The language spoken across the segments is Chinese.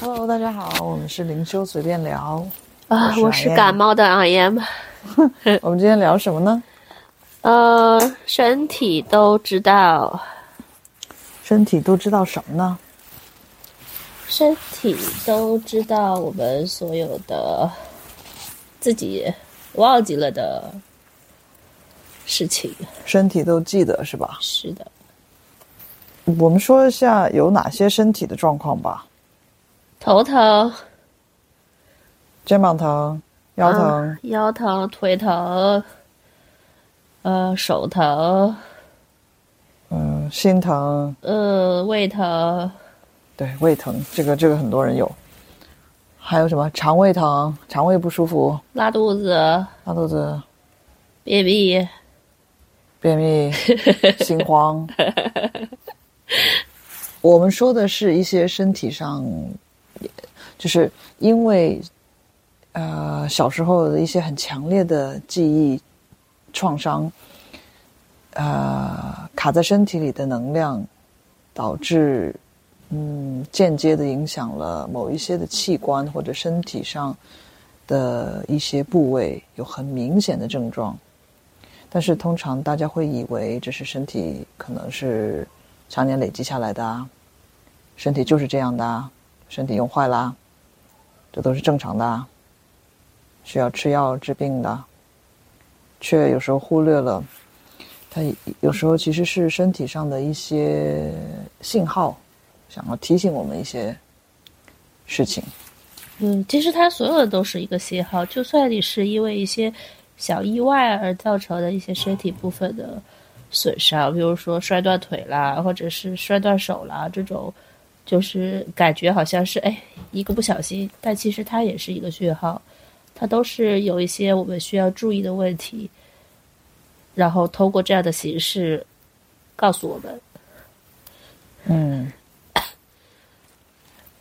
Hello，大家好，我们是灵修随便聊啊，我是感冒的 I am，我们今天聊什么呢？呃，身体都知道，身体都知道什么呢？身体都知道我们所有的自己忘记了的事情。身体都记得是吧？是的，我们说一下有哪些身体的状况吧。头疼、肩膀疼、腰疼、啊腰疼、腿疼，呃，手疼，嗯，心疼，呃，胃疼，对，胃疼，这个这个很多人有。还有什么？肠胃疼、肠胃不舒服、拉肚子、拉肚子、便秘，便秘、心慌。我们说的是一些身体上，就是因为呃小时候的一些很强烈的记忆创伤，呃卡在身体里的能量，导致嗯间接的影响了某一些的器官或者身体上的一些部位有很明显的症状。但是通常大家会以为这是身体可能是常年累积下来的啊，身体就是这样的啊，身体用坏啦，这都是正常的啊，需要吃药治病的，却有时候忽略了，它有时候其实是身体上的一些信号，想要提醒我们一些事情。嗯，其实它所有的都是一个信号，就算你是因为一些小意外而造成的一些身体部分的损伤，比如说摔断腿啦，或者是摔断手啦，这种就是感觉好像是哎一个不小心，但其实它也是一个讯号，它都是有一些我们需要注意的问题，然后通过这样的形式告诉我们。嗯，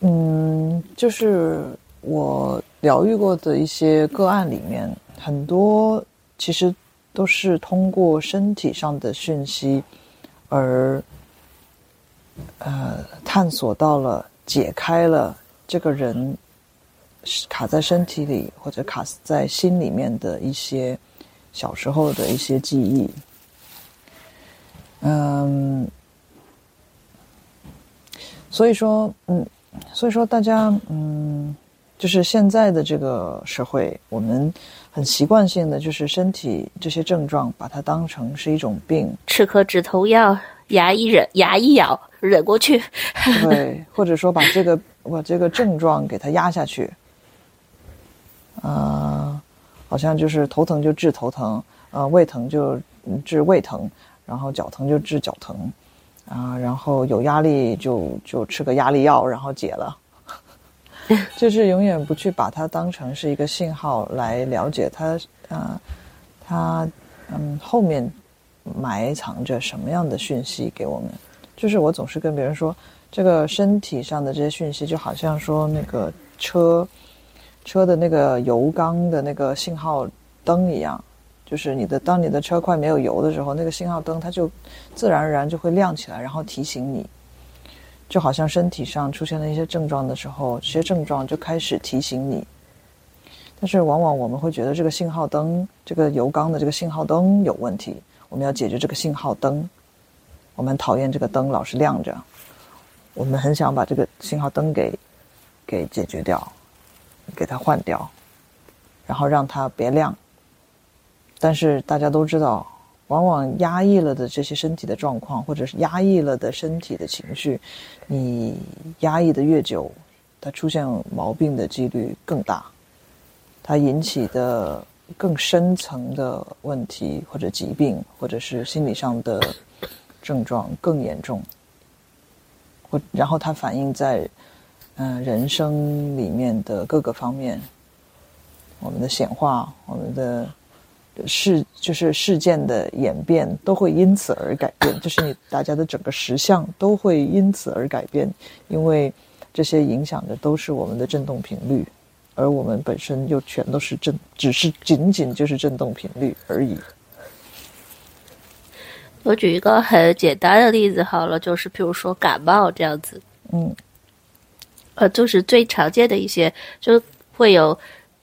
嗯，就是我疗愈过的一些个案里面，很多其实都是通过身体上的讯息而呃探索到了、解开了这个人卡在身体里或者卡在心里面的一些小时候的一些记忆。嗯，所以说，嗯，所以说大家，嗯，就是现在的这个社会，我们很习惯性的就是身体这些症状，把它当成是一种病，吃颗止痛药，牙一忍，牙一咬，忍过去。对，或者说把这个把这个症状给它压下去，呃，好像就是头疼就治头疼，呃，胃疼就治胃疼，然后脚疼就治脚疼，啊、然后有压力就就吃个压力药，然后解了。就是永远不去把它当成是一个信号来了解它，呃，它嗯后面埋藏着什么样的讯息给我们。就是我总是跟别人说，这个身体上的这些讯息，就好像说那个车车的那个油缸的那个信号灯一样，就是你的当你的车快没有油的时候，那个信号灯它就自然而然就会亮起来，然后提醒你。就好像身体上出现了一些症状的时候，这些症状就开始提醒你。但是往往我们会觉得这个信号灯，这个油缸的这个信号灯有问题，我们要解决这个信号灯。我们讨厌这个灯老是亮着，我们很想把这个信号灯给给解决掉，给它换掉，然后让它别亮。但是大家都知道，往往压抑了的这些身体的状况，或者是压抑了的身体的情绪，你压抑的越久，它出现毛病的几率更大，它引起的更深层的问题或者疾病，或者是心理上的症状更严重，或然后它反映在嗯、人生里面的各个方面，我们的显化，我们的事就是事件的演变都会因此而改变，就是你大家的整个实相都会因此而改变，因为这些影响的都是我们的振动频率，而我们本身又全都是振，只是仅仅就是振动频率而已。我举一个很简单的例子好了，就是譬如说感冒这样子，嗯呃，就是最常见的一些，就会有。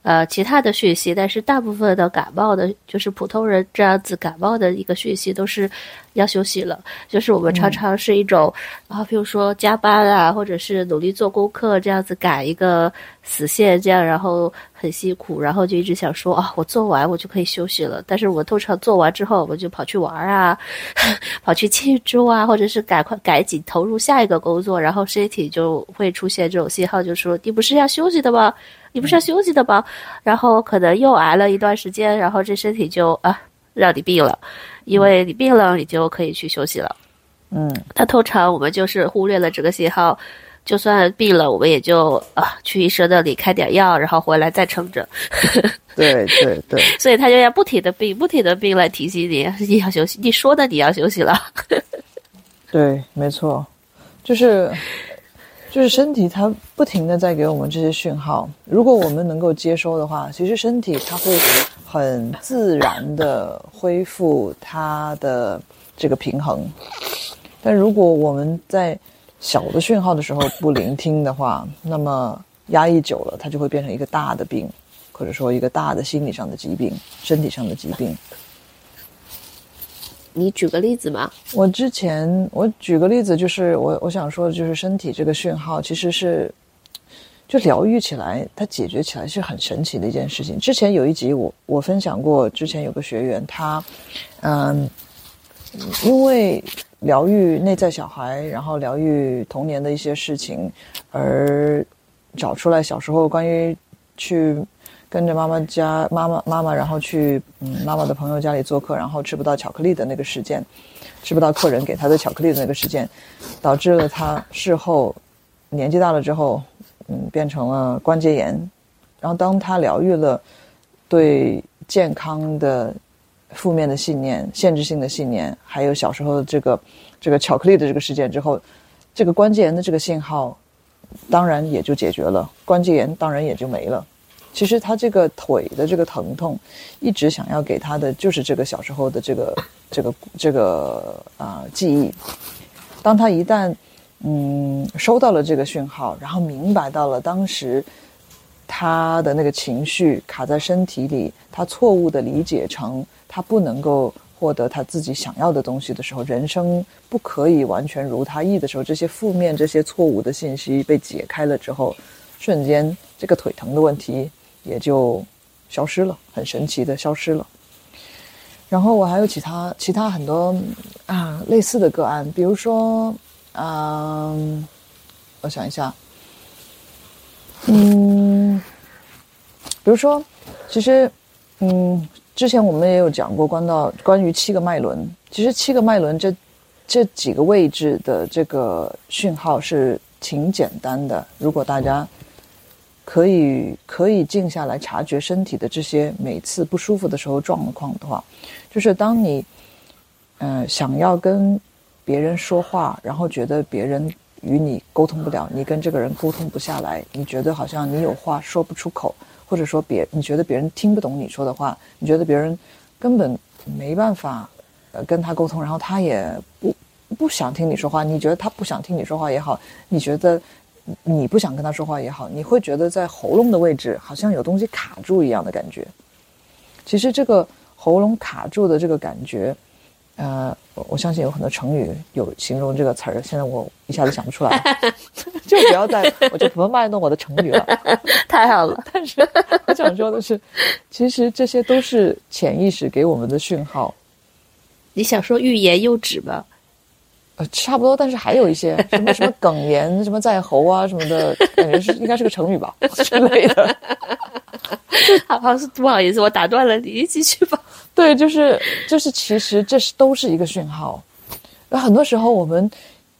呃，其他的讯息，但是大部分的感冒的，就是普通人这样子感冒的一个讯息，都是要休息了。就是我们常常是一种啊，比如说加班啊，或者是努力做功课这样子赶一个死线，这样然后很辛苦，然后就一直想说啊，我做完我就可以休息了。但是我通常做完之后，我就跑去玩啊，跑去庆祝啊，或者是赶快赶紧投入下一个工作，然后身体就会出现这种信号，就说你不是要休息的吗？你不是要休息的吗？然后可能又挨了一段时间，然后这身体就啊让你病了，因为你病了，你就可以去休息了。嗯，那通常我们就是忽略了这个信号，就算病了，我们也就啊去医生那里开点药，然后回来再撑着。对对对，所以他就要不停的病，不停的病来提醒你你要休息。你说的你要休息了。对，没错，就是。就是身体它不停的在给我们这些讯号，如果我们能够接收的话，其实身体它会很自然的恢复它的这个平衡。但如果我们在小的讯号的时候不聆听的话，那么压抑久了，它就会变成一个大的病，或者说一个大的心理上的疾病、身体上的疾病。你举个例子嘛？我之前我举个例子，就是我我想说的就是身体这个讯号其实是，就疗愈起来，它解决起来是很神奇的一件事情。之前有一集我我分享过，之前有个学员他，嗯，因为疗愈内在小孩，然后疗愈童年的一些事情，而找出来小时候关于去。跟着妈妈家妈妈妈妈，然后去嗯妈妈的朋友家里做客，然后吃不到巧克力的那个事件，吃不到客人给他的巧克力的那个事件，导致了他事后年纪大了之后，嗯变成了关节炎。然后当他疗愈了对健康的负面的信念、限制性的信念，还有小时候的这个这个巧克力的这个事件之后，这个关节炎的这个信号当然也就解决了，关节炎当然也就没了。其实他这个腿的这个疼痛，一直想要给他的就是这个小时候的这个 这个这个啊记忆。当他一旦嗯收到了这个讯号，然后明白到了当时他的那个情绪卡在身体里，他错误的理解成他不能够获得他自己想要的东西的时候，人生不可以完全如他意的时候，这些负面、这些错误的信息被解开了之后，瞬间这个腿疼的问题。也就消失了，很神奇的消失了。然后我还有其他其他很多啊类似的个案，比如说，嗯，我想一下，嗯，比如说，其实，嗯，之前我们也有讲过关到关于七个脉轮，其实七个脉轮这这几个位置的这个讯号是挺简单的，如果大家。可以可以静下来察觉身体的这些每次不舒服的时候状况的话，就是当你，嗯，想要跟别人说话，然后觉得别人与你沟通不了，你跟这个人沟通不下来，你觉得好像你有话说不出口，或者说别你觉得别人听不懂你说的话，你觉得别人根本没办法呃跟他沟通，然后他也不不想听你说话，你觉得他不想听你说话也好，你觉得。你不想跟他说话也好，你会觉得在喉咙的位置好像有东西卡住一样的感觉。其实这个喉咙卡住的这个感觉，呃，我相信有很多成语有形容这个词儿，现在我一下子想不出来，就不要再我就不卖弄我的成语了。太好了，但是我想说的是，其实这些都是潜意识给我们的讯号。你想说欲言又止吗？呃，差不多，但是还有一些 什么什么哽咽、什么在喉啊什么的，感觉是应该是个成语吧 之类的。好，好，不好意思，我打断了你，继续吧。对，就是就是，其实这是都是一个讯号。那很多时候我们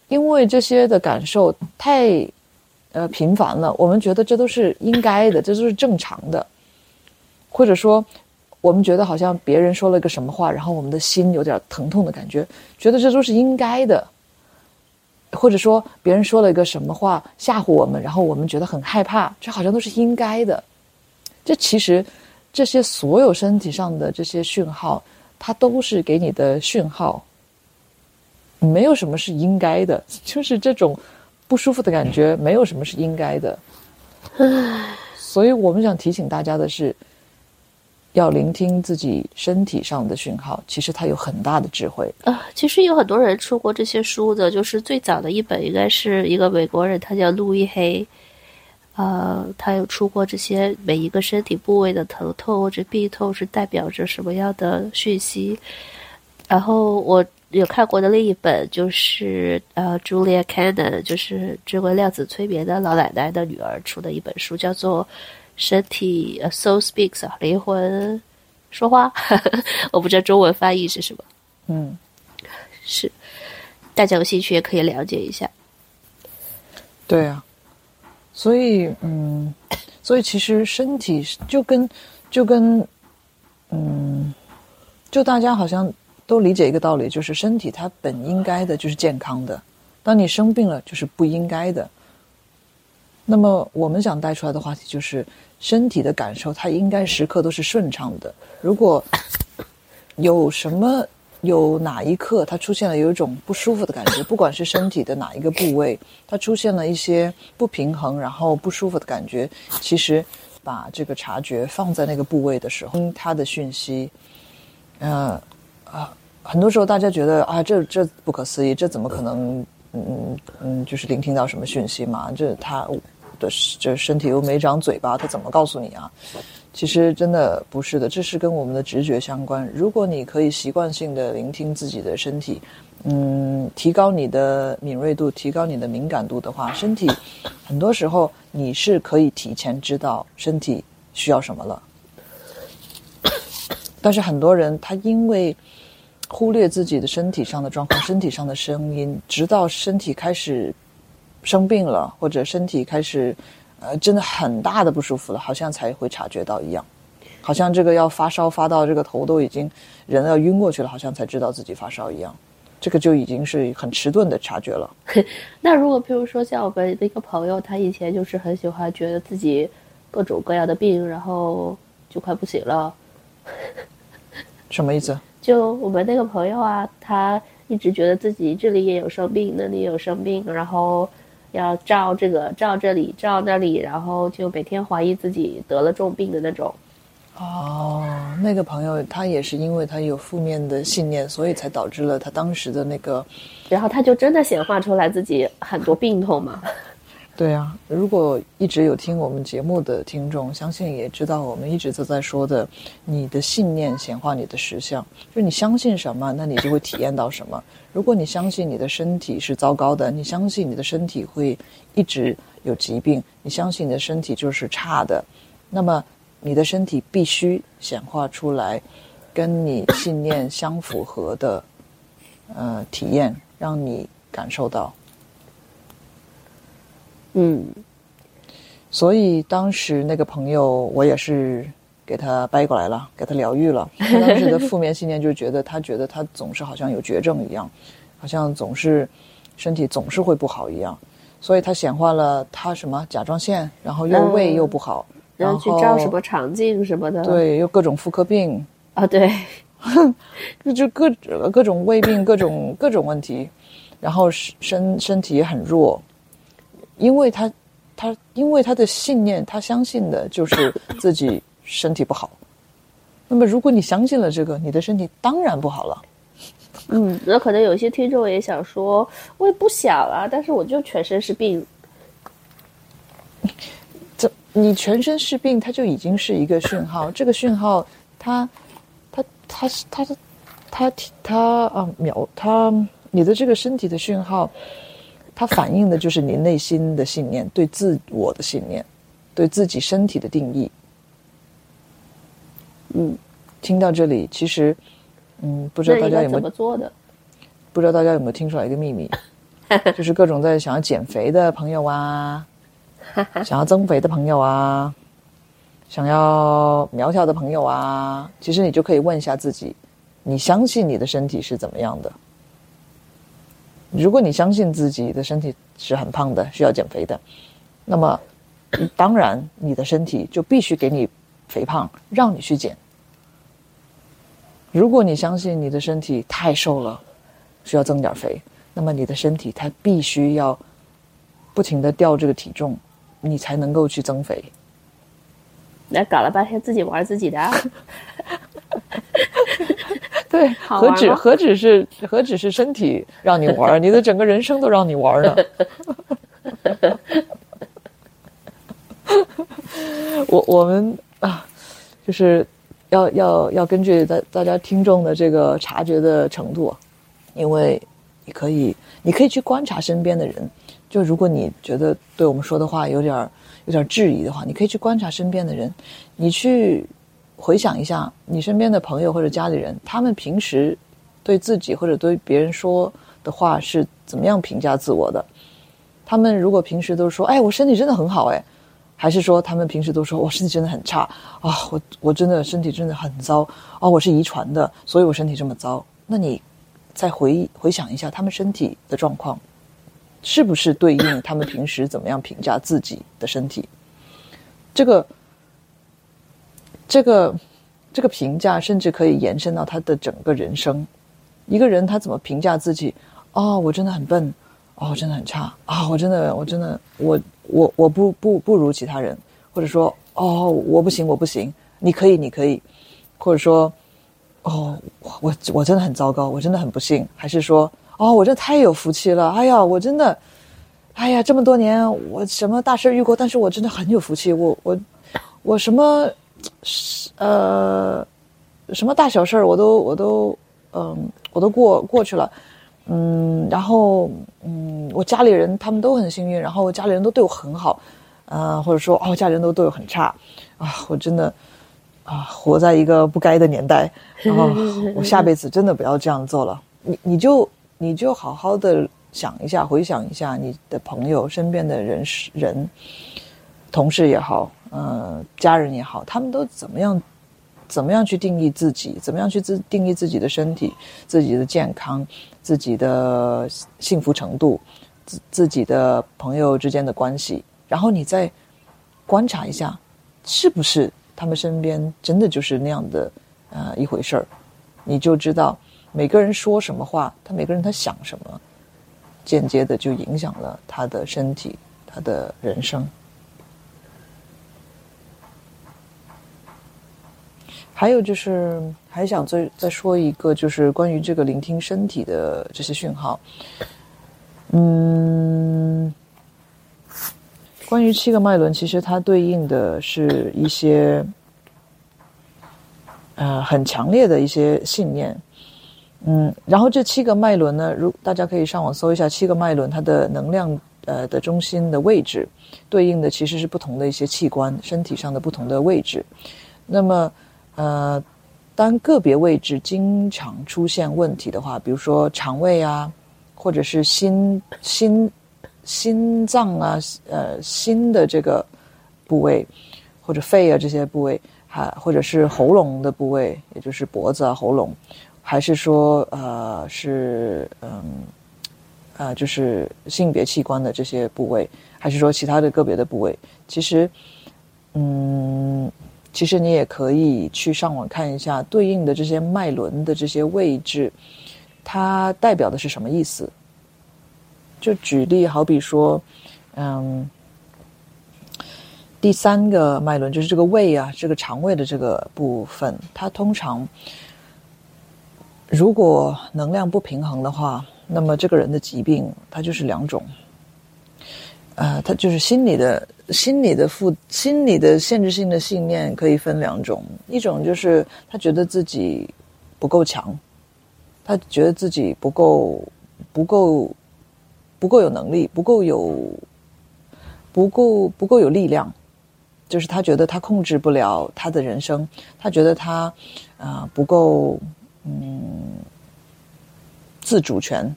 因为这些的感受太呃频繁了，我们觉得这都是应该的，这都是正常的，或者说。我们觉得好像别人说了个什么话，然后我们的心有点疼痛的感觉，觉得这都是应该的，或者说别人说了一个什么话吓唬我们，然后我们觉得很害怕，这好像都是应该的。这其实这些所有身体上的这些讯号，它都是给你的讯号，没有什么是应该的，就是这种不舒服的感觉，没有什么是应该的。所以我们想提醒大家的是，要聆听自己身体上的讯号，其实它有很大的智慧。啊，其实有很多人出过这些书的，就是最早的一本应该是一个美国人，他叫路易黑，呃，他有出过这些每一个身体部位的疼痛或者病痛是代表着什么样的讯息。然后我有看过的另一本就是呃，Julia Cannon，就是这位量子催眠的老奶奶的女儿出的一本书，叫做《身体》，Soul Speaks，啊灵魂说话，我不知道中文翻译是什么。嗯，是，大家有兴趣也可以了解一下。对啊，所以嗯，所以其实身体就跟就跟嗯，就大家好像。都理解一个道理，就是身体它本应该的就是健康的，当你生病了就是不应该的。那么我们想带出来的话题就是，身体的感受它应该时刻都是顺畅的。如果有什么有哪一刻它出现了有一种不舒服的感觉，不管是身体的哪一个部位，它出现了一些不平衡，然后不舒服的感觉，其实把这个察觉放在那个部位的时候，它的讯息，呃。啊，很多时候大家觉得啊，这这不可思议，这怎么可能？嗯嗯，就是聆听到什么讯息嘛？这他的这身体又没长嘴巴，他怎么告诉你啊？其实真的不是的，这是跟我们的直觉相关。如果你可以习惯性的聆听自己的身体，嗯，提高你的敏锐度，提高你的敏感度的话，身体很多时候你是可以提前知道身体需要什么了。但是很多人他因为忽略自己的身体上的状况、身体上的声音，直到身体开始生病了，或者身体开始呃真的很大的不舒服了，好像才会察觉到一样，好像这个要发烧发到这个头都已经人要晕过去了，好像才知道自己发烧一样，这个就已经是很迟钝的察觉了。那如果譬如说像我们的一个朋友，他以前就是很喜欢觉得自己各种各样的病，然后就快不行了，什么意思？就我们那个朋友啊，他一直觉得自己这里也有生病，那里也有生病，然后要照这个照这里照那里，然后就每天怀疑自己得了重病的那种。哦，那个朋友他也是因为他有负面的信念，所以才导致了他当时的那个，然后他就真的显化出来自己很多病痛嘛。对啊，如果一直有听我们节目的听众，相信也知道我们一直都在说的，你的信念显化你的实相，就是你相信什么，那你就会体验到什么。如果你相信你的身体是糟糕的，你相信你的身体会一直有疾病，你相信你的身体就是差的，那么你的身体必须显化出来，跟你信念相符合的，呃，体验，让你感受到。嗯，所以当时那个朋友，我也是给他掰过来了，给他疗愈了。他当时的负面信念就是觉得，他觉得他总是好像有绝症一样，好像总是身体总是会不好一样。所以他显化了他什么甲状腺，然后又胃又不好，然后去照什么肠镜什么的，对，又各种妇科病啊，对，就各各种胃病，各种各种问题，然后身身体也很弱。因为他，他因为他的信念，他相信的就是 自己身体不好。那么，如果你相信了这个，你的身体当然不好了。嗯，那可能有些听众也想说，我也不想啊，但是我就全身是病。这你全身是病，它就已经是一个讯号。这个讯号，它，它，它是它的，它它啊，秒它你的这个身体的讯号。它反映的就是你内心的信念，对自我的信念，对自己身体的定义。嗯，听到这里，其实，嗯，不知道大家有没有怎么做的？不知道大家有没有听出来一个秘密，就是各种在想要减肥的朋友啊，想要增肥的朋友啊，想要苗条的朋友啊，其实你就可以问一下自己：你相信你的身体是怎么样的？如果你相信自己的身体是很胖的，需要减肥的，那么 当然你的身体就必须给你肥胖，让你去减。如果你相信你的身体太瘦了，需要增点肥，那么你的身体它必须要不停的掉这个体重，你才能够去增肥。那搞了半天自己玩自己的，对，何止何止是何止是身体让你玩儿，你的整个人生都让你玩儿呢。我我们啊，就是要要要根据大大家听众的这个察觉的程度，因为你可以你可以去观察身边的人，就如果你觉得对我们说的话有点儿有点质疑的话，你可以去观察身边的人，你去回想一下你身边的朋友或者家里人，他们平时对自己或者对别人说的话是怎么样评价自我的？他们如果平时都说：“哎，我身体真的很好。”哎，还是说他们平时都说：“我身体真的很差啊，我我真的身体真的很糟啊，我是遗传的，所以我身体这么糟。”那你再回忆回想一下，他们身体的状况，是不是对应他们平时怎么样评价自己的身体？这个这个这个评价，甚至可以延伸到他的整个人生。一个人他怎么评价自己？哦，我真的很笨。哦，真的很差啊！我真的，我真的，我我我不不不如其他人，或者说，哦，我不行，我不行，你可以，你可以，或者说，哦，我我真的很糟糕，我真的很不幸，还是说，哦，我这太有福气了，哎呀，我真的，哎呀，这么多年我什么大事遇过，但是我真的很有福气，我我我什么，呃，什么大小事儿我都我都嗯我都过过去了。嗯，然后嗯，我家里人他们都很幸运，然后我家里人都对我很好，呃，或者说哦，家里人都对我很差，啊，我真的啊，活在一个不该的年代，然后 我下辈子真的不要这样做了。你你就你就好好的想一下，回想一下你的朋友身边的人事人，同事也好，呃，家人也好，他们都怎么样？怎么样去定义自己？怎么样去自定义自己的身体、自己的健康、自己的幸福程度、自自己的朋友之间的关系？然后你再观察一下，是不是他们身边真的就是那样的呃一回事儿？你就知道每个人说什么话，他每个人他想什么，间接的就影响了他的身体、他的人生。还有就是，还想再再说一个，就是关于这个聆听身体的这些讯号。嗯，关于七个脉轮，其实它对应的是一些呃很强烈的一些信念。嗯，然后这七个脉轮呢，如大家可以上网搜一下七个脉轮，它的能量呃的中心的位置，对应的其实是不同的一些器官，身体上的不同的位置。那么呃，当个别位置经常出现问题的话，比如说肠胃啊，或者是心心心脏啊，呃，心的这个部位，或者肺啊这些部位，还或者是喉咙的部位，也就是脖子啊、喉咙，还是说呃是嗯呃就是性别器官的这些部位，还是说其他的个别的部位，其实嗯。其实你也可以去上网看一下对应的这些脉轮的这些位置，它代表的是什么意思？就举例，好比说，嗯，第三个脉轮就是这个胃啊，这个肠胃的这个部分，它通常如果能量不平衡的话，那么这个人的疾病它就是两种。呃，他就是心理的、心理的负、心理的限制性的信念可以分两种，一种就是他觉得自己不够强，他觉得自己不够、不够、不够有能力，不够有、不够、不够有力量，就是他觉得他控制不了他的人生，他觉得他啊不够嗯自主权。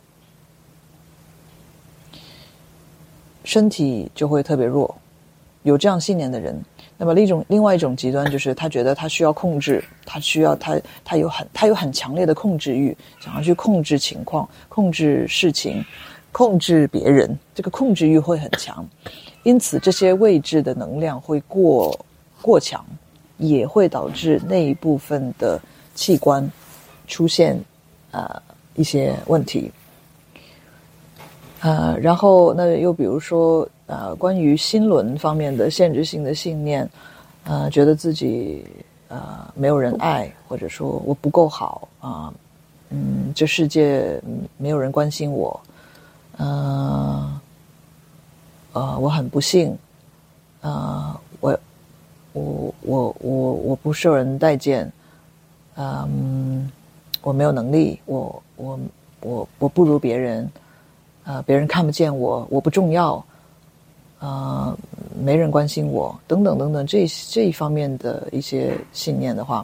身体就会特别弱，有这样信念的人，那么另一种另外一种极端就是他觉得他需要控制，他需要他他有很他有很强烈的控制欲，想要去控制情况、控制事情、控制别人，这个控制欲会很强，因此这些位置的能量会过过强，也会导致那一部分的器官出现呃一些问题。呃，然后那又比如说呃，关于心轮方面的限制性的信念，呃，觉得自己呃没有人爱，或者说我不够好啊，嗯，这世界没有人关心我，呃，呃，我很不幸，呃，我我我我我不受人待见，嗯，我没有能力，我我我我不如别人。呃，别人看不见我，我不重要，呃，没人关心我，等等等等，这这一方面的一些信念的话，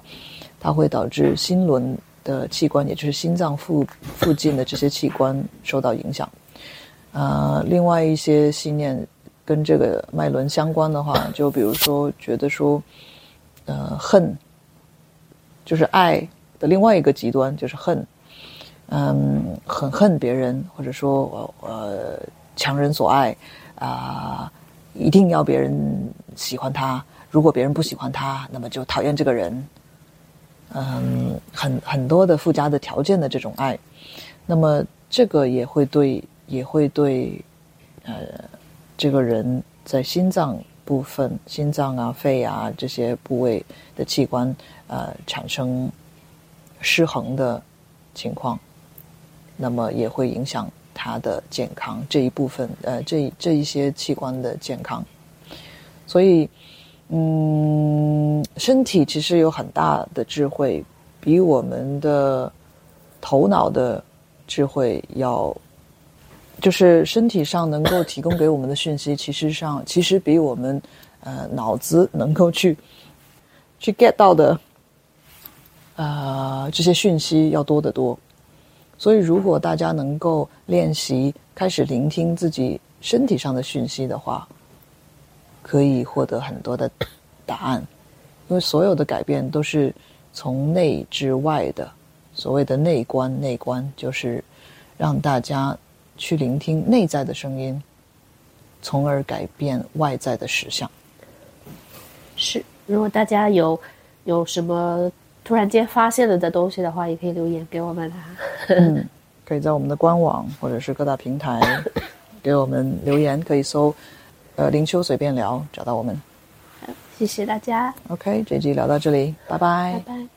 它会导致心轮的器官，也就是心脏附附近的这些器官受到影响。呃，另外一些信念跟这个脉轮相关的话，就比如说觉得说，呃，恨，就是爱的另外一个极端，就是恨。嗯，很恨别人，或者说我呃强人所爱啊，一定要别人喜欢他。如果别人不喜欢他，那么就讨厌这个人。嗯，很很多的附加的条件的这种爱，那么这个也会对也会对呃这个人在心脏部分、心脏啊、肺啊这些部位的器官呃产生失衡的情况。那么也会影响他的健康这一部分，呃，这这一些器官的健康。所以，嗯，身体其实有很大的智慧，比我们的头脑的智慧要，就是身体上能够提供给我们的讯息，其实上 其实比我们呃脑子能够去去 get 到的，呃，这些讯息要多得多。所以，如果大家能够练习开始聆听自己身体上的讯息的话，可以获得很多的答案。因为所有的改变都是从内至外的，所谓的内观，内观就是让大家去聆听内在的声音，从而改变外在的实相。是，如果大家有有什么。突然间发现了的东西的话，也可以留言给我们啊。嗯，可以在我们的官网或者是各大平台 给我们留言，可以搜“呃林秋随便聊”找到我们。好，谢谢大家。OK，这集聊到这里，拜拜。拜拜。